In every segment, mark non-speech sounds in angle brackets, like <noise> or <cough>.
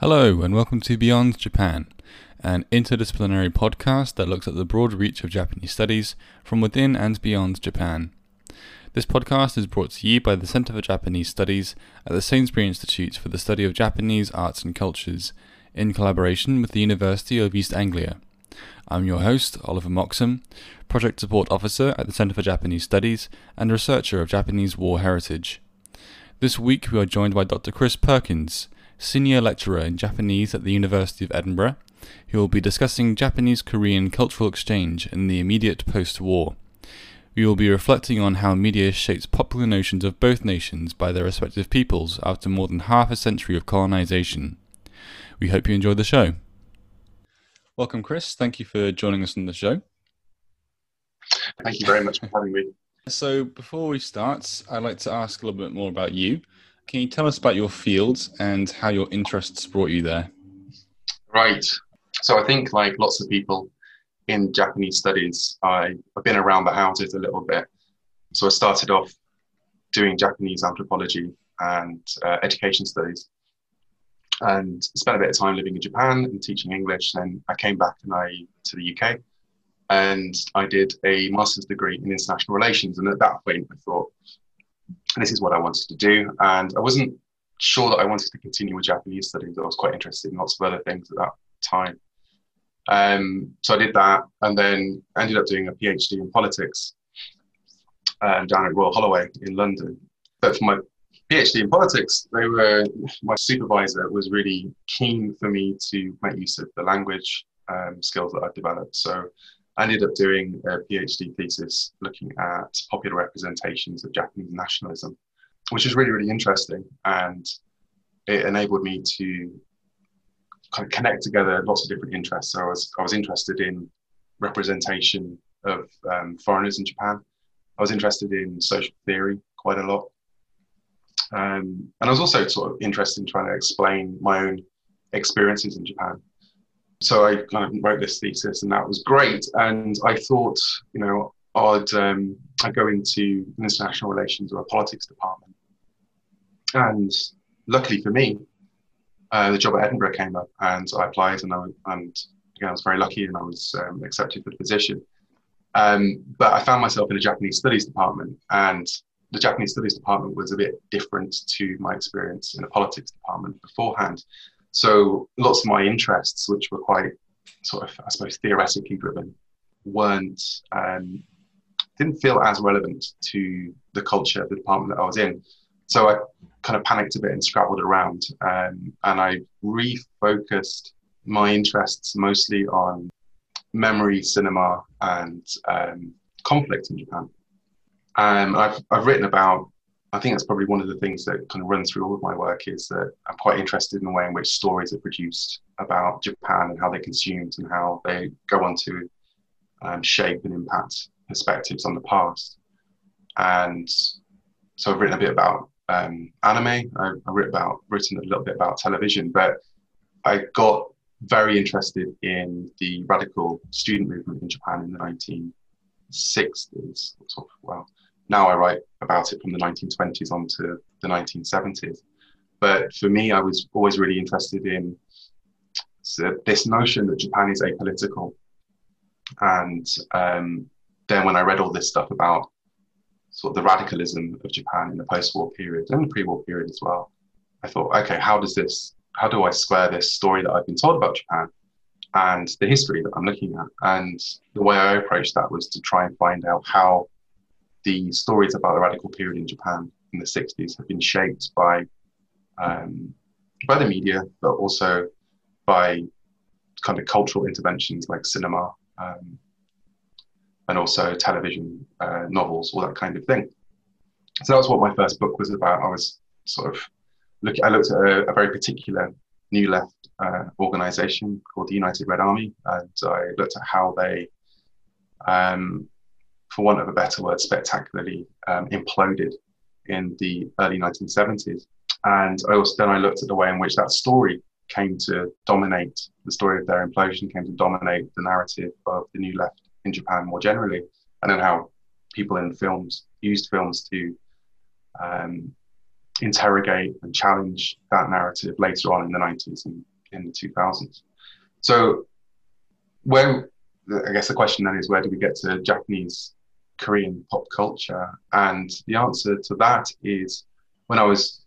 Hello, and welcome to Beyond Japan, an interdisciplinary podcast that looks at the broad reach of Japanese studies from within and beyond Japan. This podcast is brought to you by the Centre for Japanese Studies at the Sainsbury Institute for the Study of Japanese Arts and Cultures, in collaboration with the University of East Anglia. I'm your host, Oliver Moxham, Project Support Officer at the Centre for Japanese Studies and researcher of Japanese War Heritage. This week we are joined by Dr. Chris Perkins, Senior Lecturer in Japanese at the University of Edinburgh, who will be discussing Japanese Korean cultural exchange in the immediate post war. We will be reflecting on how media shapes popular notions of both nations by their respective peoples after more than half a century of colonization. We hope you enjoy the show. Welcome, Chris. Thank you for joining us on the show. Thank you very much for having me. So, before we start, I'd like to ask a little bit more about you. Can you tell us about your field and how your interests brought you there? Right. So, I think, like lots of people in Japanese studies, I, I've been around the houses a little bit. So, I started off doing Japanese anthropology and uh, education studies and spent a bit of time living in Japan and teaching English. Then I came back and I to the UK and I did a master's degree in international relations. And at that point, I thought, this is what I wanted to do. And I wasn't sure that I wanted to continue with Japanese studies. I was quite interested in lots of other things at that time. Um, so I did that and then ended up doing a PhD in politics um, down at Royal Holloway in London. But for my PhD in politics, they were my supervisor was really keen for me to make use of the language um, skills that I've developed. So I ended up doing a PhD thesis looking at popular representations of Japanese nationalism, which was really really interesting, and it enabled me to kind of connect together lots of different interests. So I was I was interested in representation of um, foreigners in Japan. I was interested in social theory quite a lot. Um, and I was also sort of interested in trying to explain my own experiences in Japan. So I kind of wrote this thesis, and that was great. And I thought, you know, I'd um, I'd go into international relations or a politics department. And luckily for me, uh, the job at Edinburgh came up, and I applied, and I and again, I was very lucky, and I was um, accepted for the position. Um, but I found myself in a Japanese studies department, and the Japanese Studies department was a bit different to my experience in the politics department beforehand. So lots of my interests, which were quite sort of, I suppose, theoretically driven, weren't um, didn't feel as relevant to the culture of the department that I was in. So I kind of panicked a bit and scrabbled around, um, and I refocused my interests mostly on memory, cinema, and um, conflict in Japan. Um, I've, I've written about, I think that's probably one of the things that kind of runs through all of my work is that I'm quite interested in the way in which stories are produced about Japan and how they're consumed and how they go on to um, shape and impact perspectives on the past. And so I've written a bit about um, anime. I, I wrote about written a little bit about television, but I got very interested in the radical student movement in Japan in the 1960s. Sort of, well, now I write about it from the 1920s on to the 1970s. But for me, I was always really interested in this notion that Japan is apolitical. And um, then when I read all this stuff about sort of the radicalism of Japan in the post-war period and the pre-war period as well, I thought, okay, how does this, how do I square this story that I've been told about Japan and the history that I'm looking at? And the way I approached that was to try and find out how the stories about the radical period in Japan in the 60s have been shaped by um, by the media, but also by kind of cultural interventions like cinema um, and also television, uh, novels, all that kind of thing. So that was what my first book was about. I was sort of looking, I looked at a, a very particular New Left uh, organization called the United Red Army, and I looked at how they um, for want of a better word, spectacularly um, imploded in the early 1970s. And I also then I looked at the way in which that story came to dominate the story of their implosion, came to dominate the narrative of the new left in Japan more generally, and then how people in films used films to um, interrogate and challenge that narrative later on in the 90s and in the 2000s. So, where I guess the question then is where do we get to Japanese Korean pop culture? And the answer to that is when I was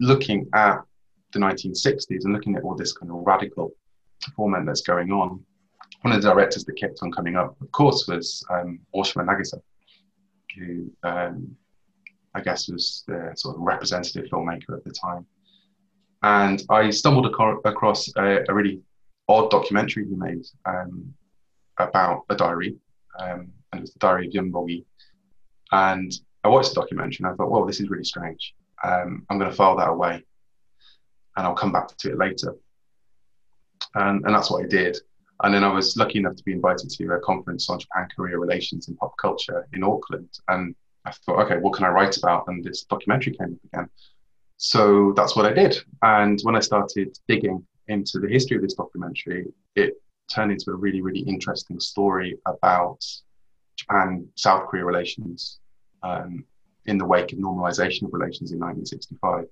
looking at the 1960s and looking at all this kind of radical format that's going on, one of the directors that kept on coming up, of course, was um, Oshima Nagisa, who um, I guess was the sort of representative filmmaker at the time. And I stumbled ac- across a, a, really odd documentary he made um, about a diary, um, and it was the Diary of Yun And I watched the documentary and I thought, well, this is really strange. Um, I'm going to file that away and I'll come back to it later. And, and that's what I did. And then I was lucky enough to be invited to a conference on Japan Korea relations and pop culture in Auckland. And I thought, okay, what can I write about? And this documentary came up again. So that's what I did. And when I started digging into the history of this documentary, it turned into a really, really interesting story about Japan South Korea relations um, in the wake of normalization of relations in 1965.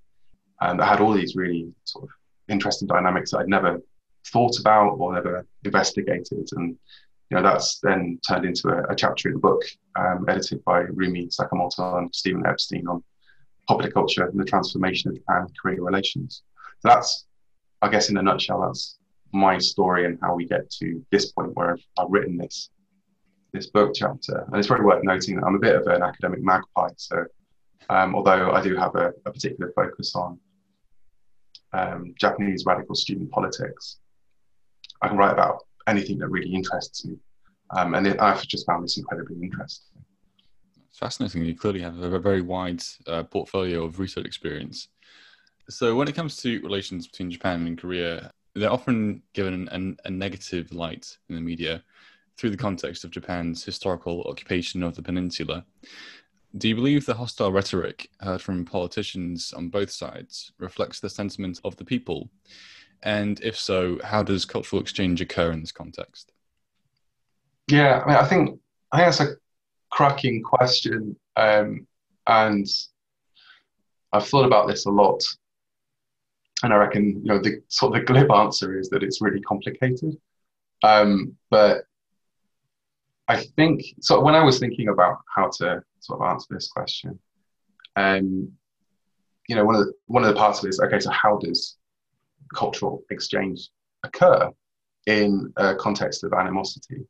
And I had all these really sort of interesting dynamics that I'd never thought about or never investigated. And you know, that's then turned into a, a chapter in the book um, edited by Rumi Sakamoto and Stephen Epstein on popular culture and the transformation of Japan Korea relations. So that's, I guess, in a nutshell, that's my story and how we get to this point where I've, I've written this this book chapter. And it's probably worth noting that I'm a bit of an academic magpie. So, um, although I do have a, a particular focus on um, Japanese radical student politics, I can write about anything that really interests me. Um, and it, I've just found this incredibly interesting. It's fascinating. You clearly have a very wide uh, portfolio of research experience. So, when it comes to relations between Japan and Korea, they're often given an, a negative light in the media through the context of Japan's historical occupation of the peninsula. Do you believe the hostile rhetoric heard from politicians on both sides reflects the sentiment of the people? And if so, how does cultural exchange occur in this context? Yeah, I mean, I think I think that's a cracking question, um, and I've thought about this a lot. And I reckon, you know, the sort of the glib answer is that it's really complicated. Um, but I think so. When I was thinking about how to sort of answer this question, um, you know, one of the one of the parts of it is okay. So how does cultural exchange occur in a context of animosity?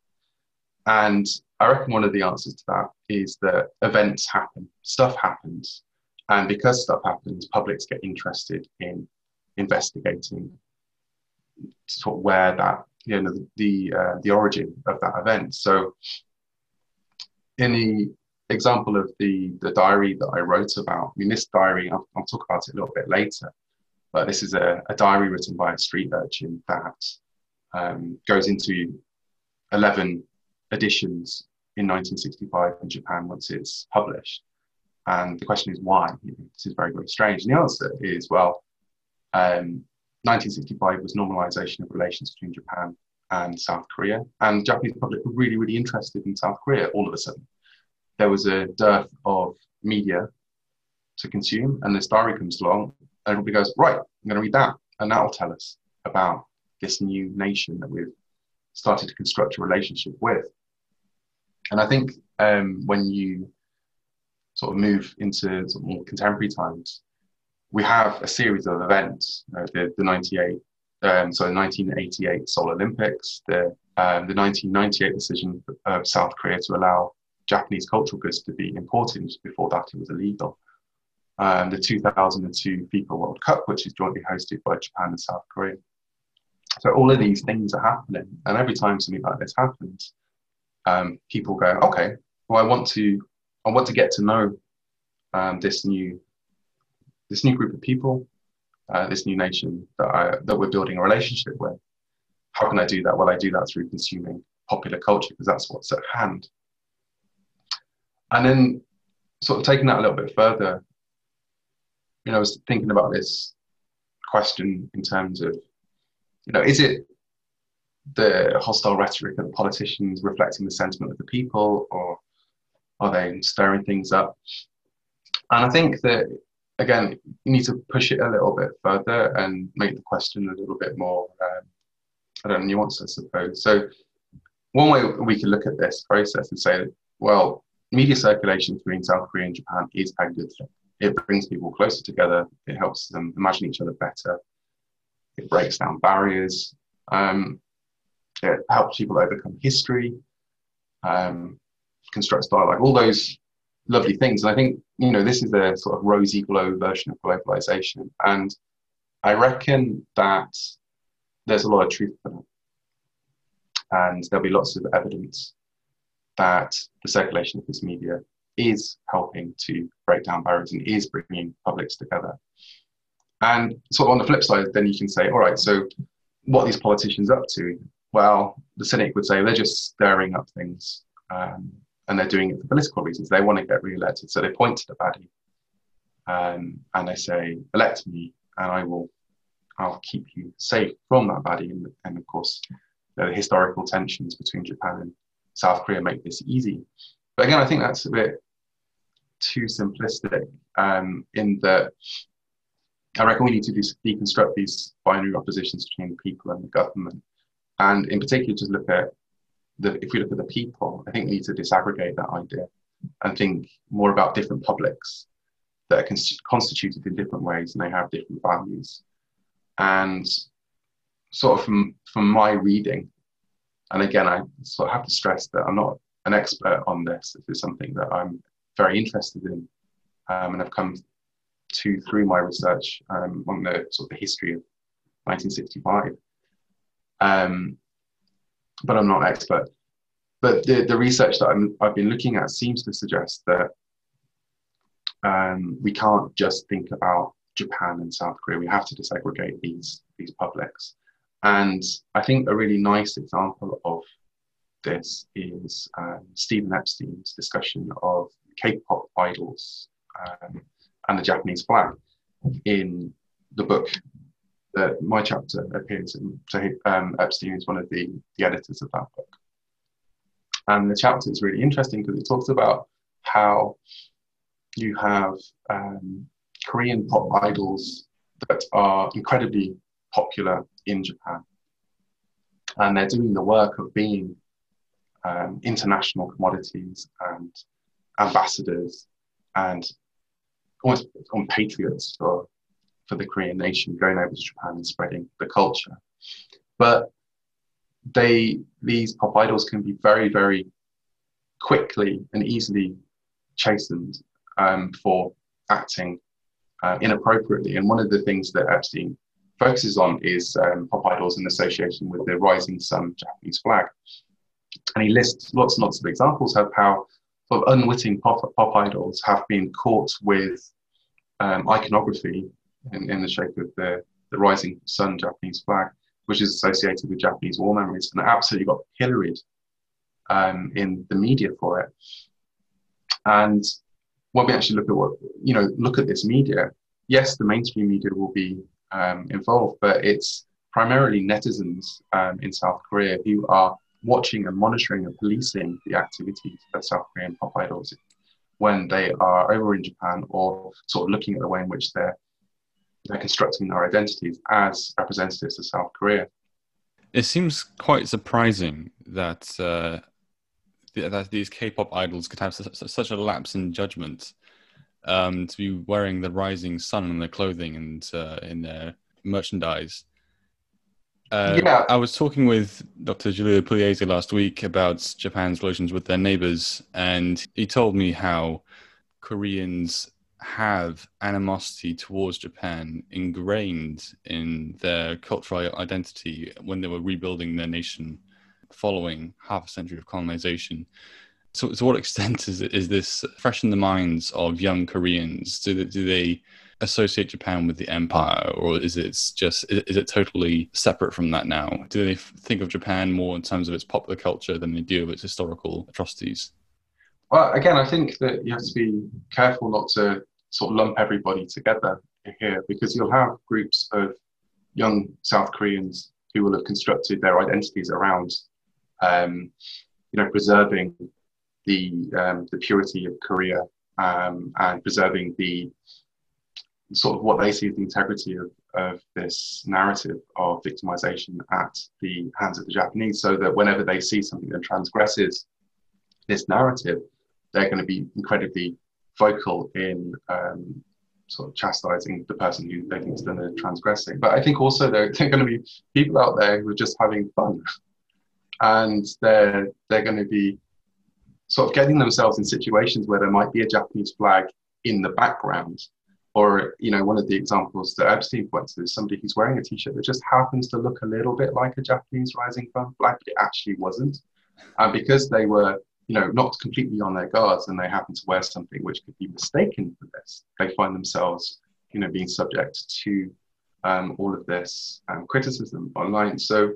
And I reckon one of the answers to that is that events happen, stuff happens, and because stuff happens, publics get interested in investigating sort of where that you know the uh, the origin of that event. So, in the example of the the diary that I wrote about, I mean, this diary I'll, I'll talk about it a little bit later, but this is a, a diary written by a street urchin that um, goes into eleven editions in 1965 in Japan once it's published. And the question is why? This is very, very strange. And the answer is well, um, 1965 was normalization of relations between Japan and South Korea. And the Japanese public were really, really interested in South Korea all of a sudden. There was a dearth of media to consume, and this diary comes along, and everybody goes, Right, I'm going to read that. And that will tell us about this new nation that we've started to construct a relationship with. And I think um, when you sort of move into sort of more contemporary times, we have a series of events, uh, the, the 98, um, so the 1988 Seoul Olympics, the, um, the 1998 decision of South Korea to allow Japanese cultural goods to be imported. Before that, it was illegal. Um, the 2002 FIFA World Cup, which is jointly hosted by Japan and South Korea. So all of these things are happening, and every time something like this happens, um, people go, "Okay, well, I want to, I want to get to know um, this new this new group of people, uh, this new nation that, I, that we're building a relationship with. How can I do that? Well, I do that through consuming popular culture because that's what's at hand. And then, sort of taking that a little bit further, you know, I was thinking about this question in terms of, you know, is it the hostile rhetoric of the politicians reflecting the sentiment of the people, or are they stirring things up? And I think that again, you need to push it a little bit further and make the question a little bit more, um, I don't know, nuanced, I suppose. So, one way we could look at this process and say, well, media circulation between South Korea and Japan is a good thing. It brings people closer together. It helps them imagine each other better. It breaks down barriers. Um, it helps people overcome history, um, constructs dialogue, all those lovely things. And I think, you know, this is a sort of rosy glow version of globalization. And I reckon that there's a lot of truth to that. And there'll be lots of evidence that the circulation of this media is helping to break down barriers and is bringing publics together. And sort of on the flip side, then you can say, all right, so what these politicians up to? Well, the cynic would say they're just stirring up things um, and they're doing it for political reasons. They want to get re-elected, so they point to the baddie um, and they say, elect me and I will I'll keep you safe from that baddie. And, and of course, the historical tensions between Japan and South Korea make this easy. But again, I think that's a bit too simplistic um, in that I reckon we need to deconstruct these binary oppositions between the people and the government. And in particular, just look at the, if we look at the people, I think we need to disaggregate that idea and think more about different publics that are constituted in different ways and they have different values. And sort of from, from my reading, and again, I sort of have to stress that I'm not an expert on this. This is something that I'm very interested in um, and have come to through my research um, on the sort of the history of 1965. Um, but I'm not an expert. But the, the research that I'm, I've been looking at seems to suggest that um, we can't just think about Japan and South Korea. We have to disaggregate these these publics. And I think a really nice example of this is um, Stephen Epstein's discussion of K-pop idols um, and the Japanese flag in the book that my chapter appears in. So um, Epstein is one of the, the editors of that book. And the chapter is really interesting because it talks about how you have um, Korean pop idols that are incredibly popular in Japan. And they're doing the work of being um, international commodities and ambassadors and almost patriots for, for the Korean nation, going over to Japan and spreading the culture. But they these pop idols can be very, very quickly and easily chastened um, for acting uh, inappropriately. And one of the things that Epstein focuses on is um, pop idols in association with the rising sun Japanese flag. And he lists lots and lots of examples of how sort of unwitting pop, pop idols have been caught with um, iconography in, in, the shape of the, the rising sun Japanese flag, which is associated with Japanese war memories, and absolutely got pilloried um, in the media for it. And when we actually look at what you know, look at this media, yes, the mainstream media will be um, involved, but it's primarily netizens um, in South Korea who are watching and monitoring and policing the activities of South Korean pop idols when they are over in Japan or sort of looking at the way in which they're they're constructing their identities as representatives of South Korea. It seems quite surprising that uh, that these K-pop idols could have such a lapse in judgment um, to be wearing the rising sun on their clothing and uh, in their merchandise. Uh, yeah. I was talking with Dr. Giulio Pugliese last week about Japan's relations with their neighbors, and he told me how Koreans have animosity towards Japan ingrained in their cultural identity when they were rebuilding their nation following half a century of colonization. So, to what extent is is this fresh in the minds of young Koreans? Do they, do they associate Japan with the empire, or is it just is it totally separate from that now? Do they think of Japan more in terms of its popular culture than they do of its historical atrocities? Well, again, I think that you have to be careful not to sort of lump everybody together here, because you'll have groups of young South Koreans who will have constructed their identities around, um, you know, preserving the um, the purity of Korea um, and preserving the sort of what they see as the integrity of, of this narrative of victimization at the hands of the Japanese, so that whenever they see something that transgresses this narrative, they're going to be incredibly vocal in um, sort of chastising the person who they think done the transgressing. But I think also there, <laughs> there are going to be people out there who are just having fun, and they're they're going to be sort of getting themselves in situations where there might be a Japanese flag in the background. Or, you know, one of the examples that Epstein points to is somebody who's wearing a t-shirt that just happens to look a little bit like a Japanese rising flag, but it actually wasn't. And because they were you know, not completely on their guards and they happen to wear something which could be mistaken for this, they find themselves, you know, being subject to um, all of this um, criticism online. So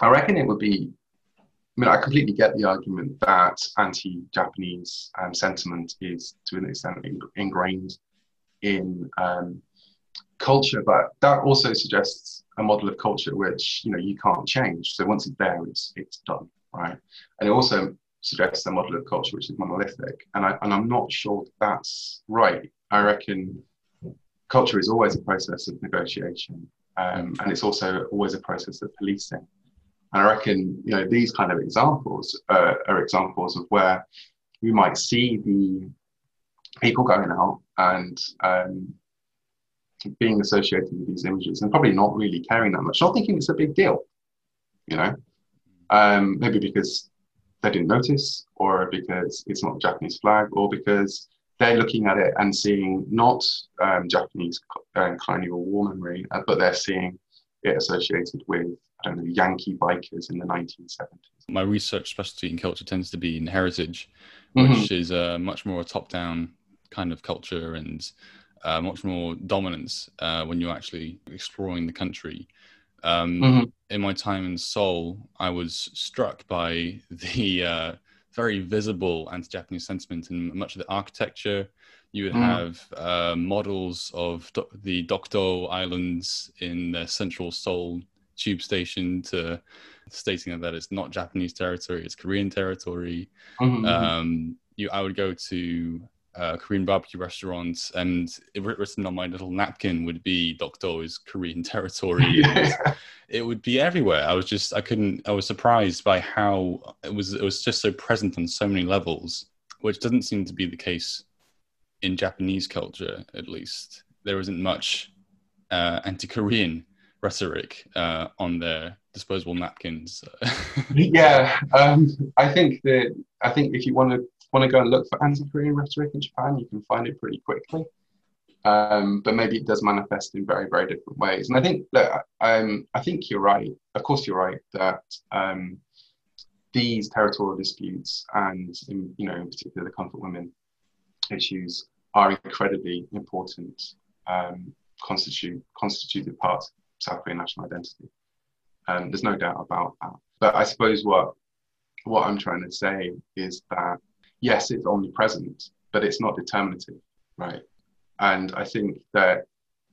I reckon it would be, I mean, I completely get the argument that anti Japanese um, sentiment is to an extent ingrained in um, culture, but that also suggests a model of culture which, you know, you can't change. So once it's there, it's, it's done, right? And it also suggests a model of culture which is monolithic. And, I, and I'm not sure that's right. I reckon culture is always a process of negotiation, um, and it's also always a process of policing. And I reckon you know these kind of examples uh, are examples of where you might see the people going out and um, being associated with these images and probably not really caring that much, not thinking it's a big deal, you know, um, maybe because they didn't notice, or because it's not a Japanese flag, or because they're looking at it and seeing not um, Japanese uh, colonial war memory, uh, but they're seeing it associated with, I don't know, Yankee bikers in the 1970s. My research specialty in culture tends to be in heritage, which mm-hmm. is a much more top down kind of culture and uh, much more dominance uh, when you're actually exploring the country. Um, mm-hmm. In my time in Seoul, I was struck by <laughs> the uh, very visible anti-Japanese sentiment in much of the architecture. You would mm. have uh, models of do- the Dokdo Islands in the central Seoul tube station to stating that it's not Japanese territory, it's Korean territory. Mm-hmm. Um, you, I would go to uh, Korean barbecue restaurants, and written on my little napkin would be Dokdo is Korean territory. yeah. <laughs> it would be everywhere. I was just I couldn't. I was surprised by how it was. It was just so present on so many levels, which doesn't seem to be the case in Japanese culture. At least there isn't much uh, anti-Korean rhetoric uh, on their disposable napkins. <laughs> yeah, um, I think that I think if you want to want to go and look for anti-Korean rhetoric in Japan, you can find it pretty quickly. Um, but maybe it does manifest in very, very different ways. And I think that um, I think you're right. Of course, you're right that um, these territorial disputes and, in, you know, in particular the comfort women issues are incredibly important, um, constitute constituted parts of South Korean national identity. Um, there's no doubt about that. But I suppose what what I'm trying to say is that yes, it's omnipresent, but it's not determinative, right? And I think that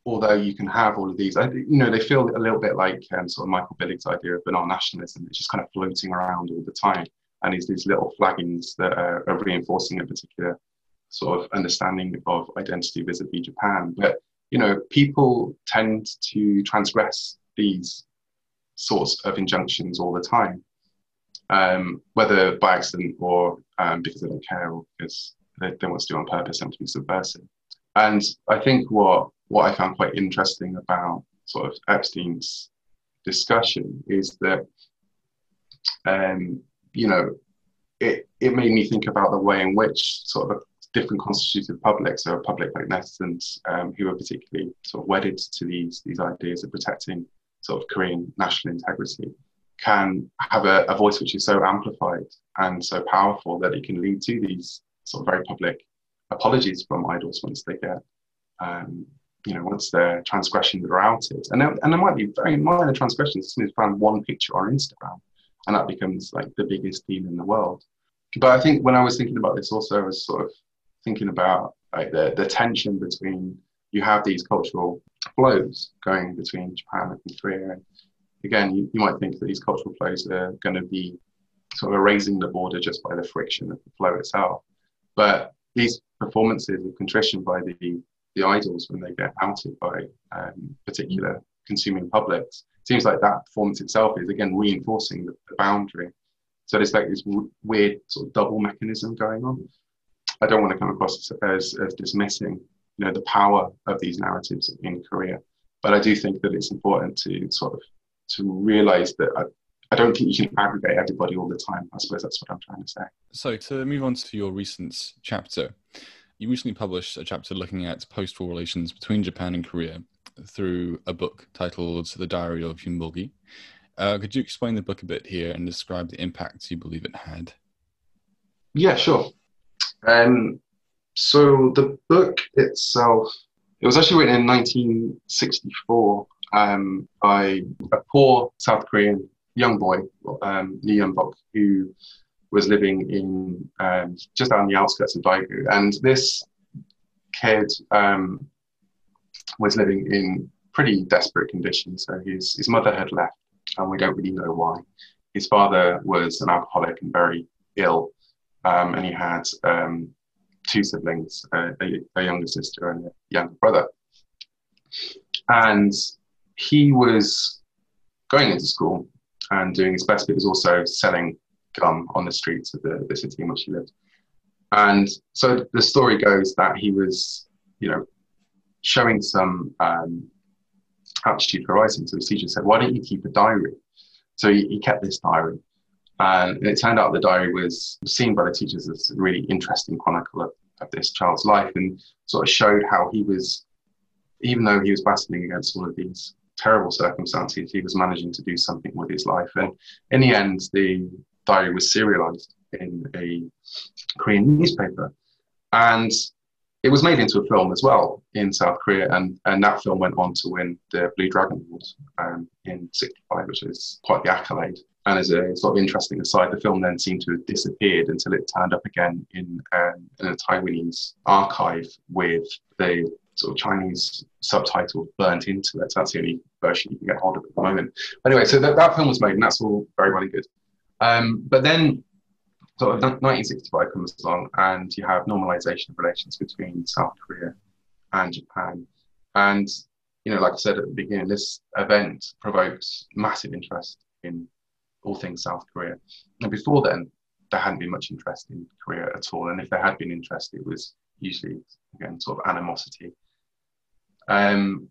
although you can have all of these, you know, they feel a little bit like um, sort of Michael Billig's idea of banal nationalism. It's just kind of floating around all the time. And it's these little flaggings that are, are reinforcing a particular sort of understanding of identity vis-a-vis Japan. But, you know, people tend to transgress these sorts of injunctions all the time um, whether by accident or um, because they don't care or because they, they want to do on purpose and to be subversive. And I think what what I found quite interesting about sort of Epstein's discussion is that, um, you know, it, it made me think about the way in which sort of different constituted publics, so a public like netizens, um, who are particularly sort of wedded to these these ideas of protecting sort of Korean national integrity, can have a, a, voice which is so amplified and so powerful that it can lead to these sort of very public apologies from idols once they get, um, you know, once their transgressions are outed. And there, and there might be very minor transgressions. as Somebody's found one picture on Instagram and that becomes like the biggest deal in the world. But I think when I was thinking about this also, I was sort of thinking about like the, the tension between you have these cultural flows going between Japan and Korea. And again, you, you might think that these cultural flows are going to be sort of erasing the border just by the friction of the flow itself. But these performances of contrition by the, the idols when they get outed by um, particular consuming publics. Seems like that performance itself is again reinforcing the, the boundary. So there's like this w- weird sort of double mechanism going on. I don't want to come across as, as dismissing, you know, the power of these narratives in Korea, but I do think that it's important to sort of to realize that I, I don't think you can aggregate everybody all the time. I suppose that's what I'm trying to say. So to move on to your recent chapter, you recently published a chapter looking at post-war relations between Japan and Korea through a book titled The Diary of Yoon Uh, could you explain the book a bit here and describe the impacts you believe it had? Yeah, sure. Um, so the book itself, it was actually written in 1964 um, by a poor South Korean young boy, um, Lee Yun-bok, who was living in um, just on the outskirts of Daegu. And this kid um, was living in pretty desperate conditions. So his, his mother had left, and we don't really know why. His father was an alcoholic and very ill, um, and he had um, two siblings, a, a, younger sister and a younger brother. And he was going into school and doing his best, but he was also selling gum on the streets of the, the city in which he lived. And so the story goes that he was, you know, showing some um, aptitude for writing. So his teacher said, Why don't you keep a diary? So he, he kept this diary. And it turned out the diary was seen by the teachers as a really interesting chronicle of, of this child's life and sort of showed how he was, even though he was battling against all of these terrible circumstances, he was managing to do something with his life. And in the end, the diary was serialized in a Korean newspaper. And it was made into a film as well in South Korea, and, and that film went on to win the Blue Dragon Award um, in '65, which is quite the accolade. And as a sort of interesting aside, the film then seemed to have disappeared until it turned up again in, um, in a Taiwanese archive with the sort of Chinese subtitles burnt into it. So that's the only version you can get hold of at the moment. Anyway, so that, that film was made, and that's all very well and good. Um, but then sort of 1965 comes along, and you have normalization of relations between South Korea and Japan. And you know, like I said at the beginning, this event provoked massive interest in all things South Korea. And before then, there hadn't been much interest in Korea at all. And if there had been interest, it was usually again sort of animosity. Um,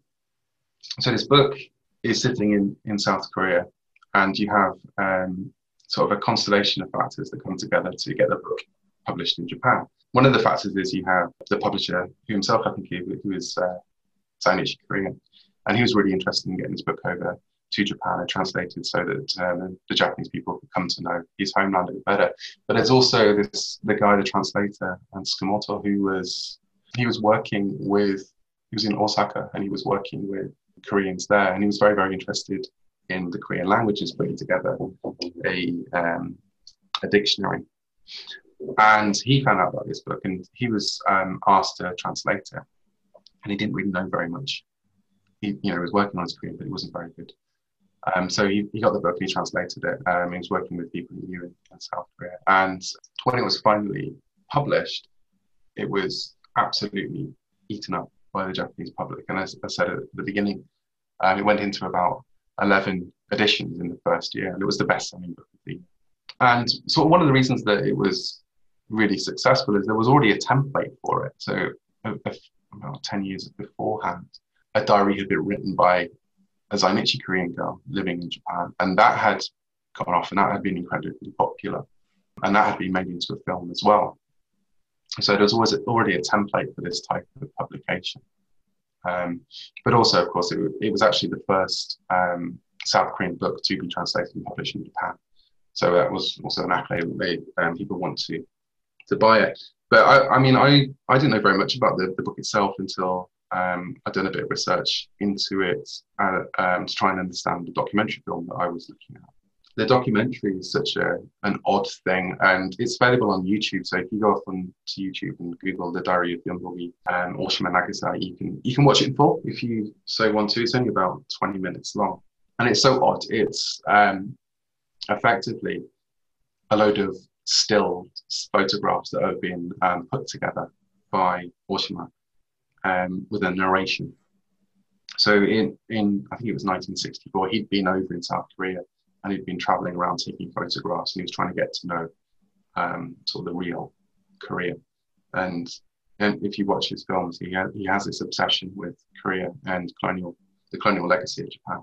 so this book is sitting in, in South Korea, and you have um, sort of a constellation of factors that come together to get the book published in Japan. One of the factors is you have the publisher who himself, I think, who is uh, Zainichi Korean, and he was really interested in getting his book over to Japan and translated so that um, the Japanese people could come to know his homeland a bit better. But there's also this the guy, the translator, and Tsukamoto, who was he was working with he was in Osaka and he was working with Koreans there, and he was very very interested in the Korean languages, putting together a, um, a dictionary. And he found out about this book and he was um, asked to translate it. And he didn't really know very much. He you know, was working on his Korean, but he wasn't very good. Um, so he, he got the book he translated it. Um, he was working with people he knew in South Korea. And when it was finally published, it was absolutely eaten up by the Japanese public. And as I said at the beginning, um, it went into about 11 editions in the first year, and it was the best selling book of the year. And so, one of the reasons that it was really successful is there was already a template for it. So, about 10 years beforehand, a diary had been written by a Zainichi Korean girl living in Japan, and that had gone off, and that had been incredibly popular, and that had been made into a film as well. So there was always already a template for this type of publication. Um, but also, of course, it, it, was actually the first um, South Korean book to be translated and published in Japan. So that was also an accolade that made um, people want to to buy it. But I, I mean, I, I didn't know very much about the, the book itself until um, I'd done a bit of research into it uh, um, to try and understand the documentary film that I was looking at the documentary is such a an odd thing, and it's available on YouTube. So if you go off on to YouTube and Google the Diary of Yoon um, Oshima Nagisa, you can you can watch it in full if you so want to. It's only about twenty minutes long, and it's so odd. It's um, effectively a load of still photographs that have been um, put together by Oshima, um, with a narration. So in, in, I think it was 1964, he'd been over in South Korea and he'd been traveling around taking photographs and he was trying to get to know um, sort of the real Korea. And, and if you watch his films, he, ha- he has this obsession with Korea and colonial, the colonial legacy of Japan.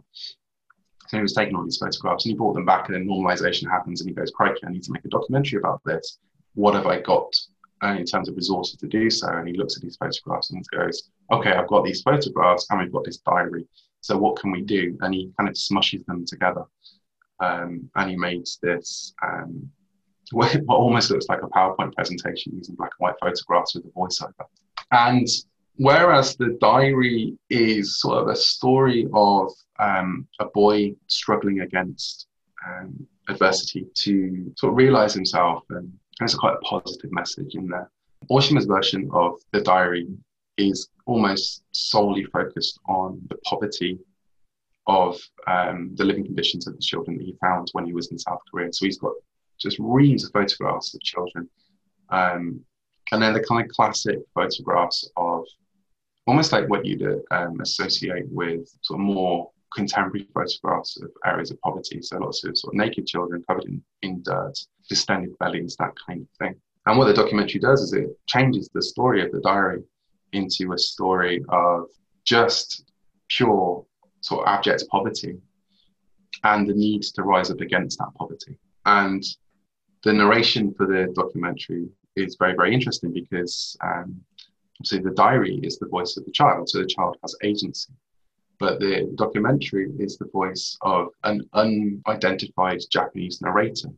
So he was taking all these photographs and he brought them back and then normalization happens and he goes, crikey, I need to make a documentary about this. What have I got uh, in terms of resources to do so? And he looks at these photographs and goes, okay, I've got these photographs and we've got this diary. So what can we do? And he kind of smushes them together. Um, and he makes this um, <laughs> what almost looks like a PowerPoint presentation using black and white photographs with a voiceover. And whereas the diary is sort of a story of um, a boy struggling against um, adversity to sort of realize himself, and, it's quite a positive message in there. Oshima's version of the diary is almost solely focused on the poverty of um, the living conditions of the children that he found when he was in South Korea. So he's got just reams of photographs of children. Um, and then the kind of classic photographs of almost like what you'd um, associate with sort of more contemporary photographs of areas of poverty. So lots of sort of naked children covered in, in dirt, distended bellies, that kind of thing. And what the documentary does is it changes the story of the diary into a story of just pure sort of abject poverty and the need to rise up against that poverty. And the narration for the documentary is very, very interesting because um, obviously the diary is the voice of the child, so the child has agency. But the documentary is the voice of an unidentified Japanese narrator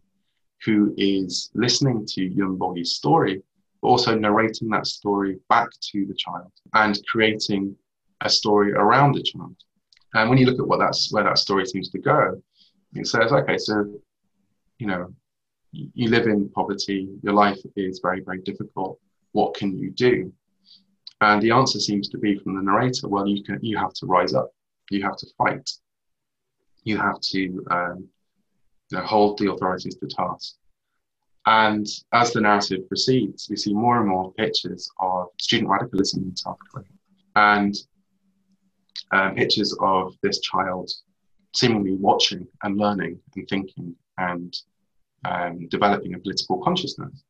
who is listening to Yunbogi's story, but also narrating that story back to the child and creating a story around the child. And when you look at what that's where that story seems to go, it says, okay, so you know, you live in poverty, your life is very, very difficult. What can you do? And the answer seems to be from the narrator, well, you can you have to rise up, you have to fight, you have to um, you know, hold the authorities to task. And as the narrative proceeds, we see more and more pictures of student radicalism in South Korea and um, pictures of this child seemingly watching and learning and thinking and um, developing a political consciousness.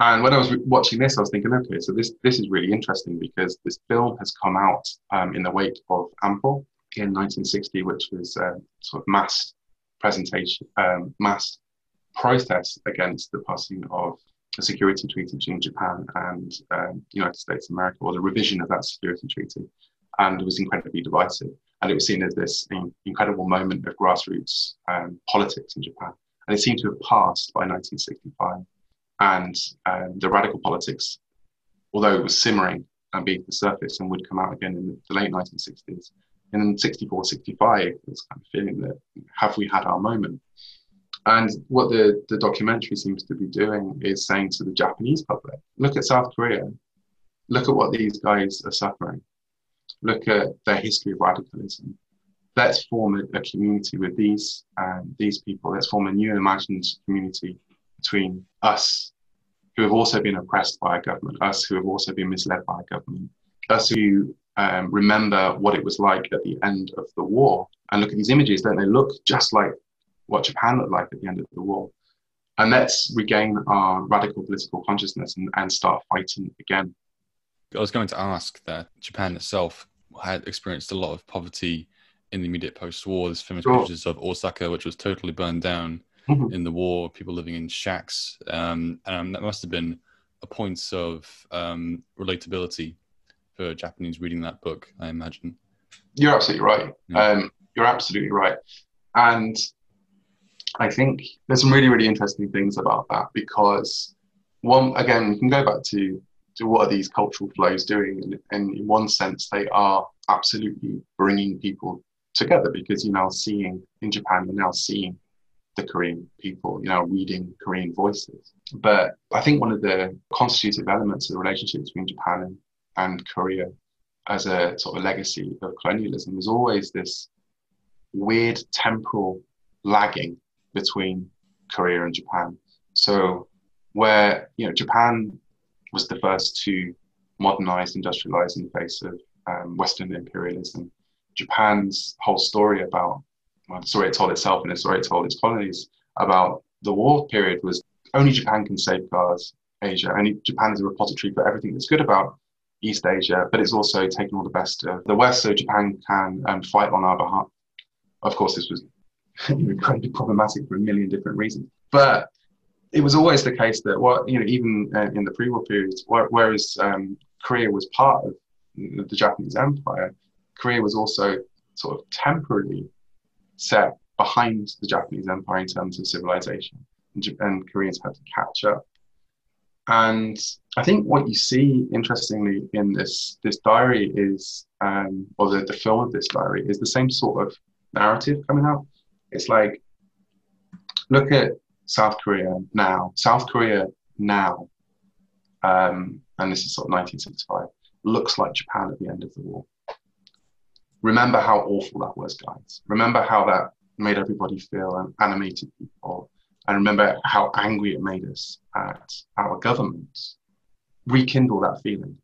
And when I was re- watching this, I was thinking, okay, so this this is really interesting because this film has come out um, in the wake of Anpo in 1960, which was a sort of mass presentation, um, mass protest against the passing of a security treaty between Japan and um, United States of America, or the revision of that security treaty, and it was incredibly divisive. And it was seen as this incredible moment of grassroots um, politics in Japan and it seemed to have passed by 1965. And um, the radical politics, although it was simmering and beneath the surface and would come out again in the late 1960s, in 64, 65, it was kind of feeling that have we had our moment? And what the, the documentary seems to be doing is saying to the Japanese public, look at South Korea, look at what these guys are suffering, look at their history of radicalism, let's form a, community with these um, these people. Let's form a new imagined community between us who have also been oppressed by a government, us who have also been misled by a government, us who um, remember what it was like at the end of the war and look at these images. Don't they look just like what Japan looked like at the end of the war? And let's regain our radical political consciousness and, and start fighting again. I was going to ask that Japan itself had experienced a lot of poverty in the immediate post-war. There's famous sure. pictures of Osaka, which was totally burned down mm-hmm. in the war. People living in shacks, um, and that must have been a point of um, relatability for Japanese reading that book. I imagine. You're absolutely right. Yeah. Um, you're absolutely right, and I think there's some really, really interesting things about that because one, again, we can go back to to what are these cultural flows doing, and, and in one sense, they are absolutely bringing people together because you're now seeing in Japan, you're now seeing the Korean people, you know, reading Korean voices. But I think one of the constitutive elements of the relationship between Japan and, and Korea as a sort of legacy of colonialism is always this weird temporal lagging between Korea and Japan. So where, you know, Japan was the first to modernize, industrialize in the face of um, Western imperialism. Japan's whole story about, well, the story it told itself and the story it told its colonies about the war period was only Japan can safeguard Asia. Only Japan is a repository for everything that's good about East Asia, but it's also taken all the best of the West so Japan can um, fight on our behalf. Of course, this was <laughs> incredibly problematic for a million different reasons. But it was always the case that what you know, even uh, in the pre-war periods, whereas um, Korea was part of the Japanese Empire, Korea was also sort of temporarily set behind the Japanese Empire in terms of civilization, and, and Koreans had to catch up. And I think what you see, interestingly, in this this diary is, um, or the, the film of this diary, is the same sort of narrative coming out. It's like, look at South Korea now. South Korea now, um, and this is sort of 1965, looks like Japan at the end of the war. Remember how awful that was, guys. Remember how that made everybody feel and animated people. And remember how angry it made us at our government. Rekindle that feeling.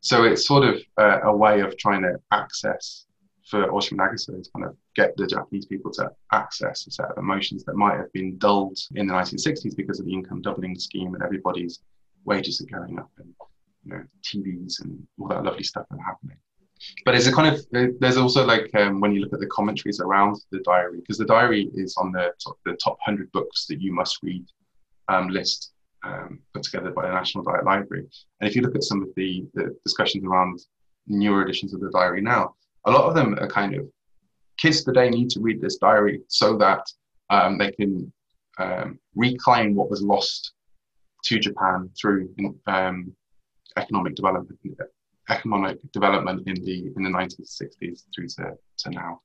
So it's sort of a, a way of trying to access for Oshima Nagisa to kind of get the Japanese people to access a set of emotions that might have been dulled in the 1960s because of the income doubling scheme and everybody's wages are going up and you know TVs and all that lovely stuff are happening. But it's a kind of there's also like um, when you look at the commentaries around the diary because the diary is on the top, the top hundred books that you must read um, list um, put together by the National Diet Library. And if you look at some of the, the discussions around newer editions of the diary now, a lot of them are kind of kids today need to read this diary so that um, they can um, reclaim what was lost to Japan through um, economic development, economic development in the in the 1960s through to, to now.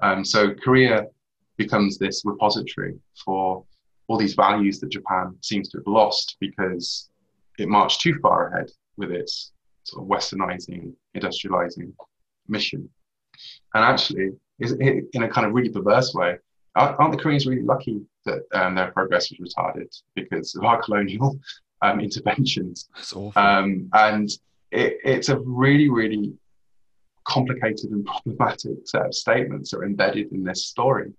Um, so Korea becomes this repository for all these values that Japan seems to have lost because it marched too far ahead with its sort of westernizing, industrializing mission. And actually, in a kind of really perverse way, aren't the Koreans really lucky that um, their progress was retarded because of our <laughs> colonial um, interventions? Um, and it, it's a really, really complicated and <laughs> problematic set of statements that are embedded in this story.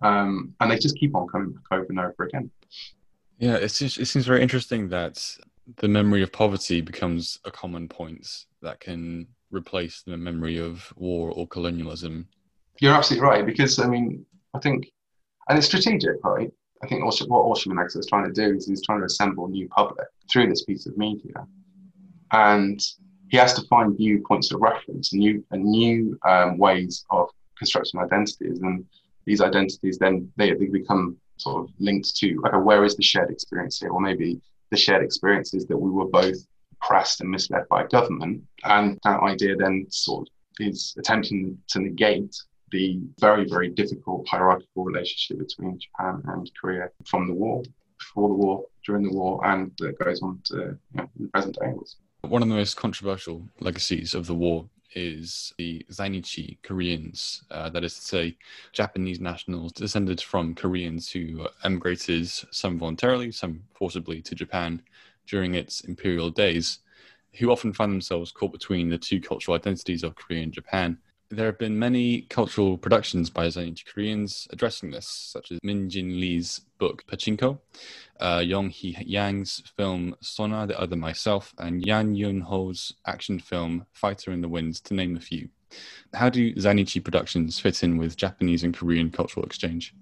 Um, and they just keep on coming back over and over again. Yeah, it seems, it seems very interesting that the memory of poverty becomes a common point that can replace the memory of war or colonialism. You're absolutely right because I mean I think, and it's strategic, right? I think also what Oshima Nagisa is trying to do is he's trying to assemble new public through this piece of media, and he has to find new points of reference, new and new um, ways of constructing identities, and these identities then they, they become sort of linked to a where is the shared experience here, or maybe the shared experiences that we were both oppressed and misled by government. And that idea then sort of is attempting to negate the very, very difficult hierarchical relationship between Japan and Korea from the war, before the war, during the war, and that goes on to you know, the present day. One of the most controversial legacies of the war is the Zainichi Koreans, uh, that is to say, Japanese nationals descended from Koreans who emigrated, some voluntarily, some forcibly, to Japan during its imperial days, who often find themselves caught between the two cultural identities of Korea and Japan. There have been many cultural productions by Zainichi Koreans addressing this, such as Min Jin Lee's book Pachinko, uh, Yong Hee Yang's film Sona, The Other Myself, and Yang Yun Ho's action film Fighter in the Winds, to name a few. How do Zainichi productions fit in with Japanese and Korean cultural exchange?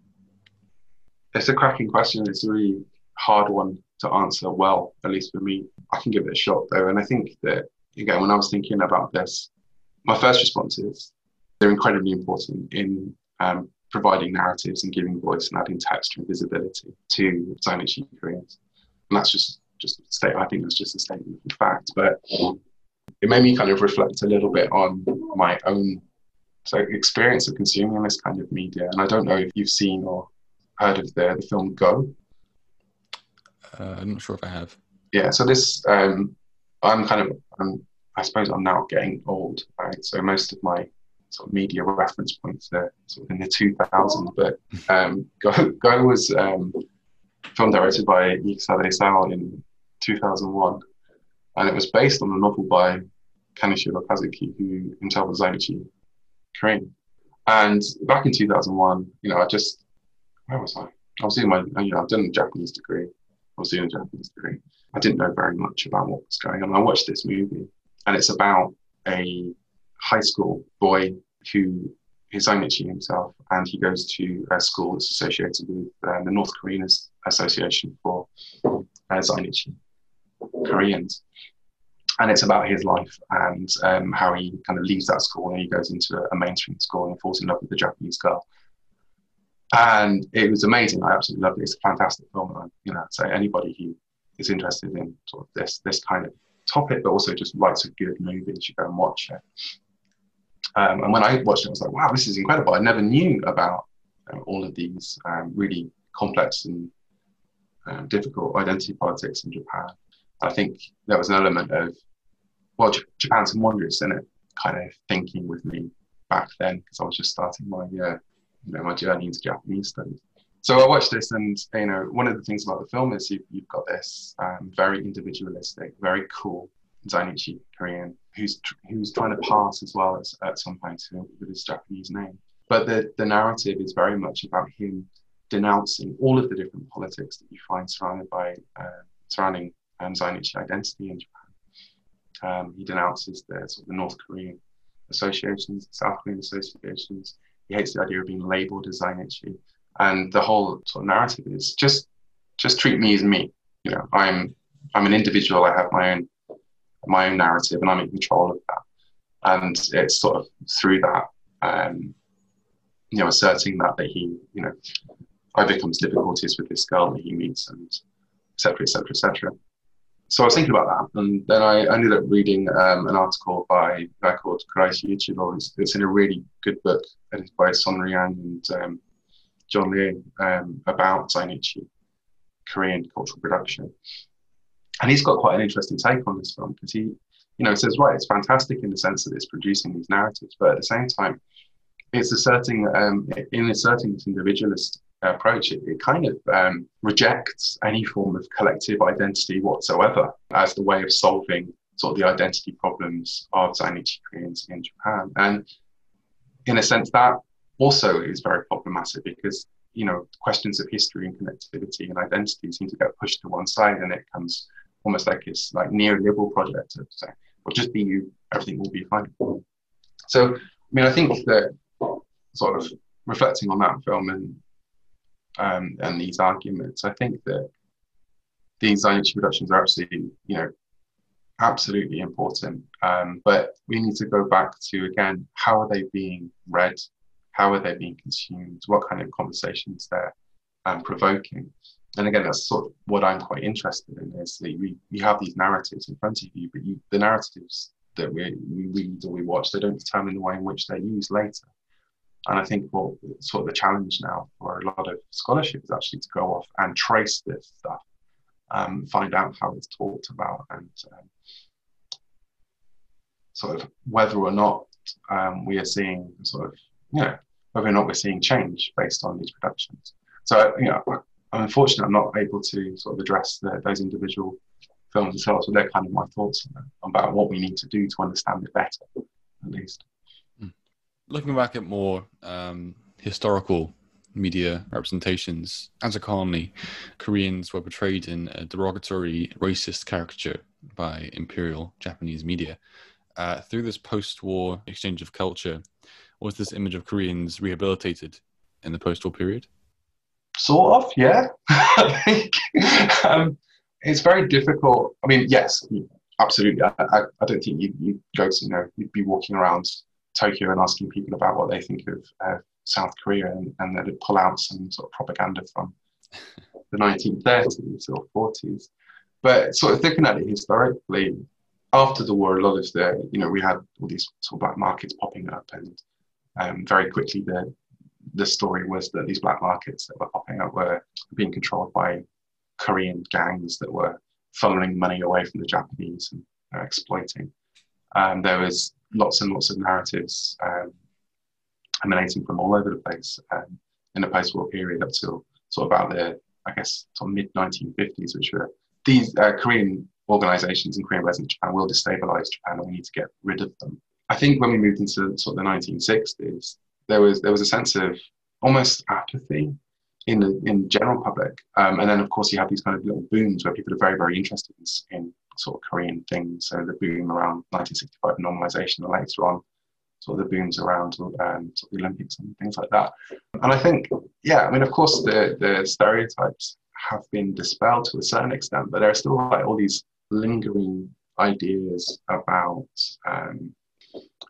It's a cracking question. It's a really hard one to answer well, at least for me. I can give it a shot though. And I think that, again, when I was thinking about this, my first response is they're incredibly important in um, providing narratives and giving voice and adding texture and visibility to Zainichi Koreans. And that's just just a state. I think that's just a statement of fact. But it made me kind of reflect a little bit on my own so experience of consuming this kind of media. And I don't know if you've seen or heard of the, the film Go. Uh, I'm not sure if I have. Yeah, so this, um, I'm kind of, I suppose I'm now getting old, right? So most of my sort of media reference points are sort of in the 2000s. But um, <laughs> Go, Go was um, film directed by Yukisada Isao in 2001. and it was based on a novel by Kaneshiro Kazuki, who himself was Zainichi Korean. And back in 2001, you know, I just, where was I? I was doing my, you know, I've done a Japanese degree. Was doing a Japanese degree. I didn't know very much about what was going on. I watched this movie, and it's about a high school boy who is Zainichi himself, and he goes to a school that's associated with uh, the North Korean Association for uh, Zainichi Koreans. And it's about his life and um, how he kind of leaves that school and he goes into a mainstream school and falls in love with a Japanese girl. And it was amazing. I absolutely loved it. It's a fantastic film. And, you know, so anybody who is interested in sort of this this kind of topic, but also just likes a good movie, should go and watch it. Um, and when I watched it, I was like, wow, this is incredible. I never knew about know, all of these um, really complex and um, difficult identity politics in Japan. I think there was an element of, well, J- Japan's wondrous in it, kind of thinking with me back then, because I was just starting my, uh, you know, my journey into Japanese studies. So I watched this, and you know, one of the things about the film is you've, you've got this um, very individualistic, very cool Zainichi Korean who's who's trying to pass as well as at some point with his Japanese name. But the the narrative is very much about him denouncing all of the different politics that you find surrounded by uh, surrounding um, Zainichi identity in Japan. Um, he denounces the, sort of the North Korean associations, South Korean associations. Hates the idea of being labeled as Zainichi. And the whole sort of narrative is just just treat me as me. You know, I'm I'm an individual. I have my own my own narrative, and I'm in control of that. And it's sort of through that, um, you know, asserting that that he, you know, overcomes difficulties with this girl that he meets, and etc. etc. etc. So I was thinking about that, and then I ended up reading um, an article by a guy called Ichiro. It's, it's, in a really good book edited by Sonia Ryang and um, John Lie um, about Zainichi, Korean cultural production. And he's got quite an interesting take on this film because he, you know, says, right, it's fantastic in the sense that it's producing these narratives, but at the same time, it's asserting, um, in asserting this individualist approach, it, it kind of um, rejects any form of collective identity whatsoever as the way of solving sort of the identity problems of Zainichi Koreans in Japan. And in a sense, that also is very problematic because you know questions of history and connectivity and identity seem to get pushed to one side, and it comes almost like it's like neoliberal project of saying, well, just be you, everything will be fine. So, I mean, I think that sort of reflecting on that film and um, and these arguments, I think that these Zainichi productions are absolutely, you know, absolutely important. Um, but we need to go back to again, how are they being read? How are they being consumed? What kind of conversations they're um, provoking? and again, that's sort of what I'm quite interested in is that we, we have these narratives in front of you, but you, the narratives that we, we read or we watch, they don't determine the way in which they're used later. And I think what sort of the challenge now for a lot of scholarship is actually to go off and trace this stuff, um, find out how it's talked about, and um, sort of whether or not um, we are seeing sort of, you know, whether or not we're seeing change based on these productions. So, you know, I'm unfortunate I'm not able to sort of address the, those individual films themselves, but they're kind of my thoughts about what we need to do to understand it better, at least. Looking back at more um, historical media representations, as a colony, Koreans were portrayed in a derogatory racist caricature by imperial Japanese media. Uh, through this post war exchange of culture, was this image of Koreans rehabilitated in the post war period? Sort of, yeah. <laughs> I think um, it's very difficult. I mean, yes, absolutely. I, I, I don't think you, you go to, you know, you'd be walking around Tokyo and asking people about what they think of uh, South Korea and, and they'd pull out some sort of propaganda from the 1930s or 40s. But sort of looking at it historically, after the war, a lot of the, you know, we had all these sort of black markets popping up and um, very quickly the, the story was that these black markets that were popping up were being controlled by Korean gangs that were funneling money away from the Japanese and uh, exploiting. Um, there was lots and lots of narratives um, emanating from all over the place um, in the post-war period up till sort of about the, I guess, sort of mid 1950s, which were these uh, Korean organizations in Korean resident Japan will destabilize Japan and we need to get rid of them. I think when we moved into sort of the 1960s, there was there was a sense of almost apathy in the in general public, um, and then of course you have these kind of little booms where people are very very interested in, in sort of Korean things. So the boom around 1965 normalization, and later on, sort of the booms around um, sort of the Olympics and things like that. And I think, yeah, I mean, of course, the the stereotypes have been dispelled to a certain extent, but there are still like all these lingering ideas about, um,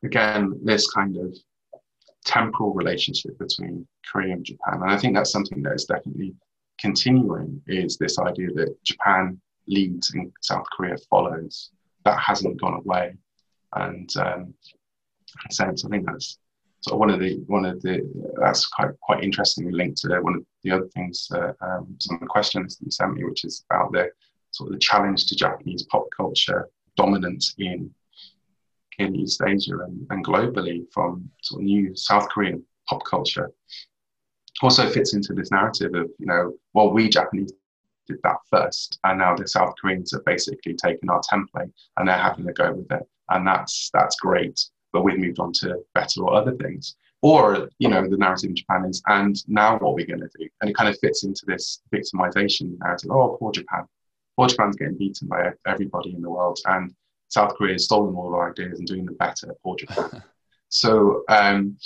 again, this kind of temporal relationship between Korea and Japan. And I think that's something that is definitely continuing is this idea that Japan leads and South Korea follows. That hasn't gone away. And um, in sense, I think that's sort of one of the one of the that's quite quite interestingly linked to one of the other things um, some of the questions that you sent me, which is about the sort of the challenge to Japanese pop culture dominance in in East Asia and, and globally from sort of new South Korean pop culture. Also fits into this narrative of you know well we Japanese did that first, and now the South Koreans have basically taken our template and they're having a go with it, and that's that's great. But we've moved on to better or other things. Or, you know, the narrative in Japan is, and now what are we going to do? And it kind of fits into this victimization narrative. Oh, poor Japan. Poor Japan's getting beaten by everybody in the world. And South Korea has stolen all of our ideas and doing them better. Poor Japan. <laughs> so um,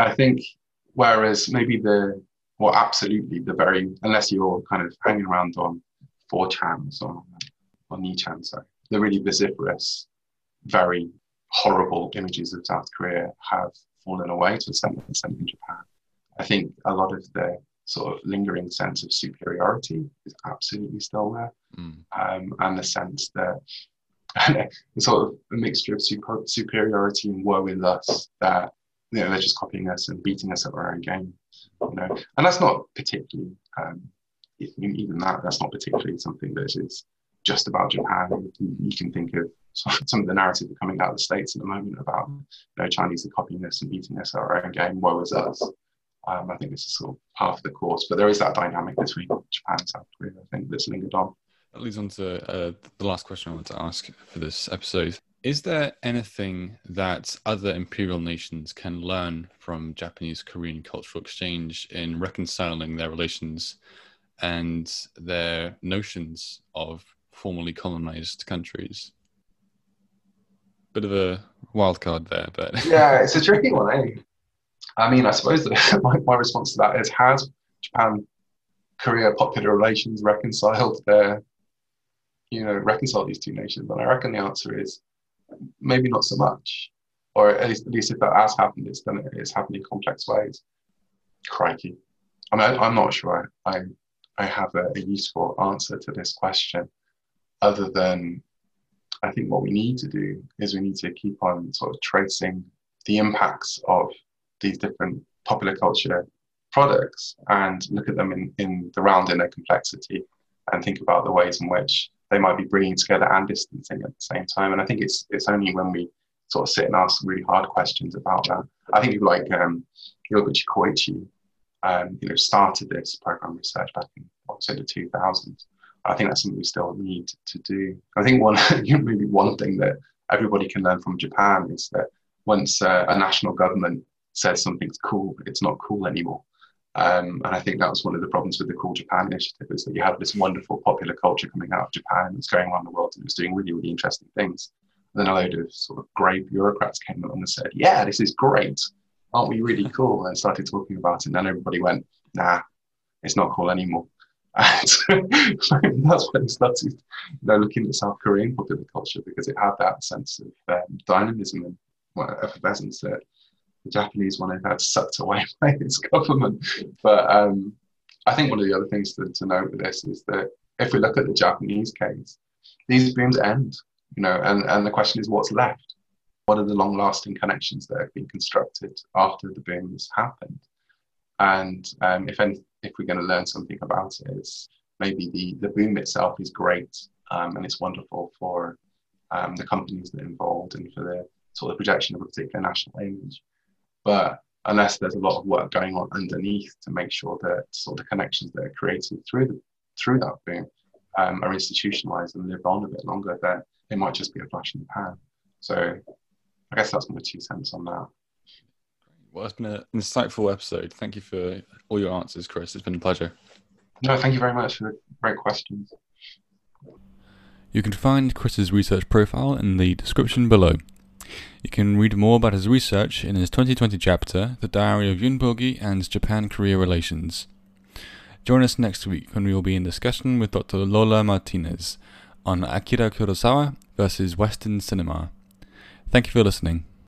I think, whereas maybe the well, absolutely the very unless you're kind of hanging around on 4chans or on Nichan, sorry, the really vociferous, very horrible images of South Korea have fallen away to a certain extent in Japan. I think a lot of the sort of lingering sense of superiority is absolutely still there, mm. um, and the sense that <laughs> sort of a mixture of super, superiority and woe with us that you know they're just copying us and beating us at our own game you know. And that's not particularly um, even that that's not particularly something that is just about Japan. You, can think of some <laughs> of the narrative coming out of the states at the moment about you know Chinese are copying us and beating us our own game woe is us. Um, I think this is sort of of the course but there is that dynamic between Japan and South Korea I think that's lingered on. That leads on to uh, the last question I want to ask for this episode is there anything that other imperial nations can learn from Japanese Korean cultural exchange in reconciling their relations and their notions of formerly colonized countries? Bit of a wild card there, but <laughs> yeah, it's a tricky one. Eh? I mean, I suppose that <laughs> my, my response to that is: Has Japan Korea popular relations reconciled their, you know, reconciled these two nations? And I reckon the answer is maybe not so much. Or at least, at least if that has happened, it's done it's happened in complex ways. Crikey. I mean, I, am not sure I, I, I have a, a useful answer to this question other than I think what we need to do is we need to keep on sort of tracing the impacts of these different popular culture products and look at them in, in the round in their complexity and think about the ways in which they might be bringing together and distancing at the same time. And I think it's it's only when we sort of sit and ask really hard questions about that. I think like um, Iwabuchi Koichi, um, you know, started this program research back in what the 2000s. I think that's something we still need to do. I think one <laughs> maybe one thing that everybody can learn from Japan is that once uh, a national government says something's cool, it's not cool anymore. Um, and I think that was one of the problems with the Cool Japan initiative is that you had this wonderful popular culture coming out of Japan that's going around the world and it was doing really, really interesting things. And then a load of sort of grey bureaucrats came along and said, yeah, this is great. Aren't we really cool? And started talking about it. And then everybody went, nah, it's not cool anymore. <laughs> And <laughs> that's when it started you know, looking at South Korean popular culture because it had that sense of um, dynamism and effervescence that the Japanese one have had sucked away <laughs> by its government. But um, I think one of the other things to, to note with this is that if we look at the Japanese case, these booms end, you know, and, and the question is what's left? What are the long lasting connections that have been constructed after the booms happened? And um, if any, if we're going to learn something about it, it's maybe the, the boom itself is great um, and it's wonderful for um, the companies that are involved and for the sort of projection of a particular national image. But unless there's a lot of work going on underneath to make sure that sort of the connections that are created through the through that boom um, are institutionalized and live on a bit longer, then it might just be a flash in the pan. So I guess that's my two cents on that. Well, it's been an insightful episode. Thank you for all your answers, Chris. It's been a pleasure. No, thank you very much for the great questions. You can find Chris's research profile in the description below. You can read more about his research in his 2020 chapter, The Diary of Yunbogi and Japan Korea Relations. Join us next week when we will be in discussion with Dr. Lola Martinez on Akira Kurosawa versus Western cinema. Thank you for listening.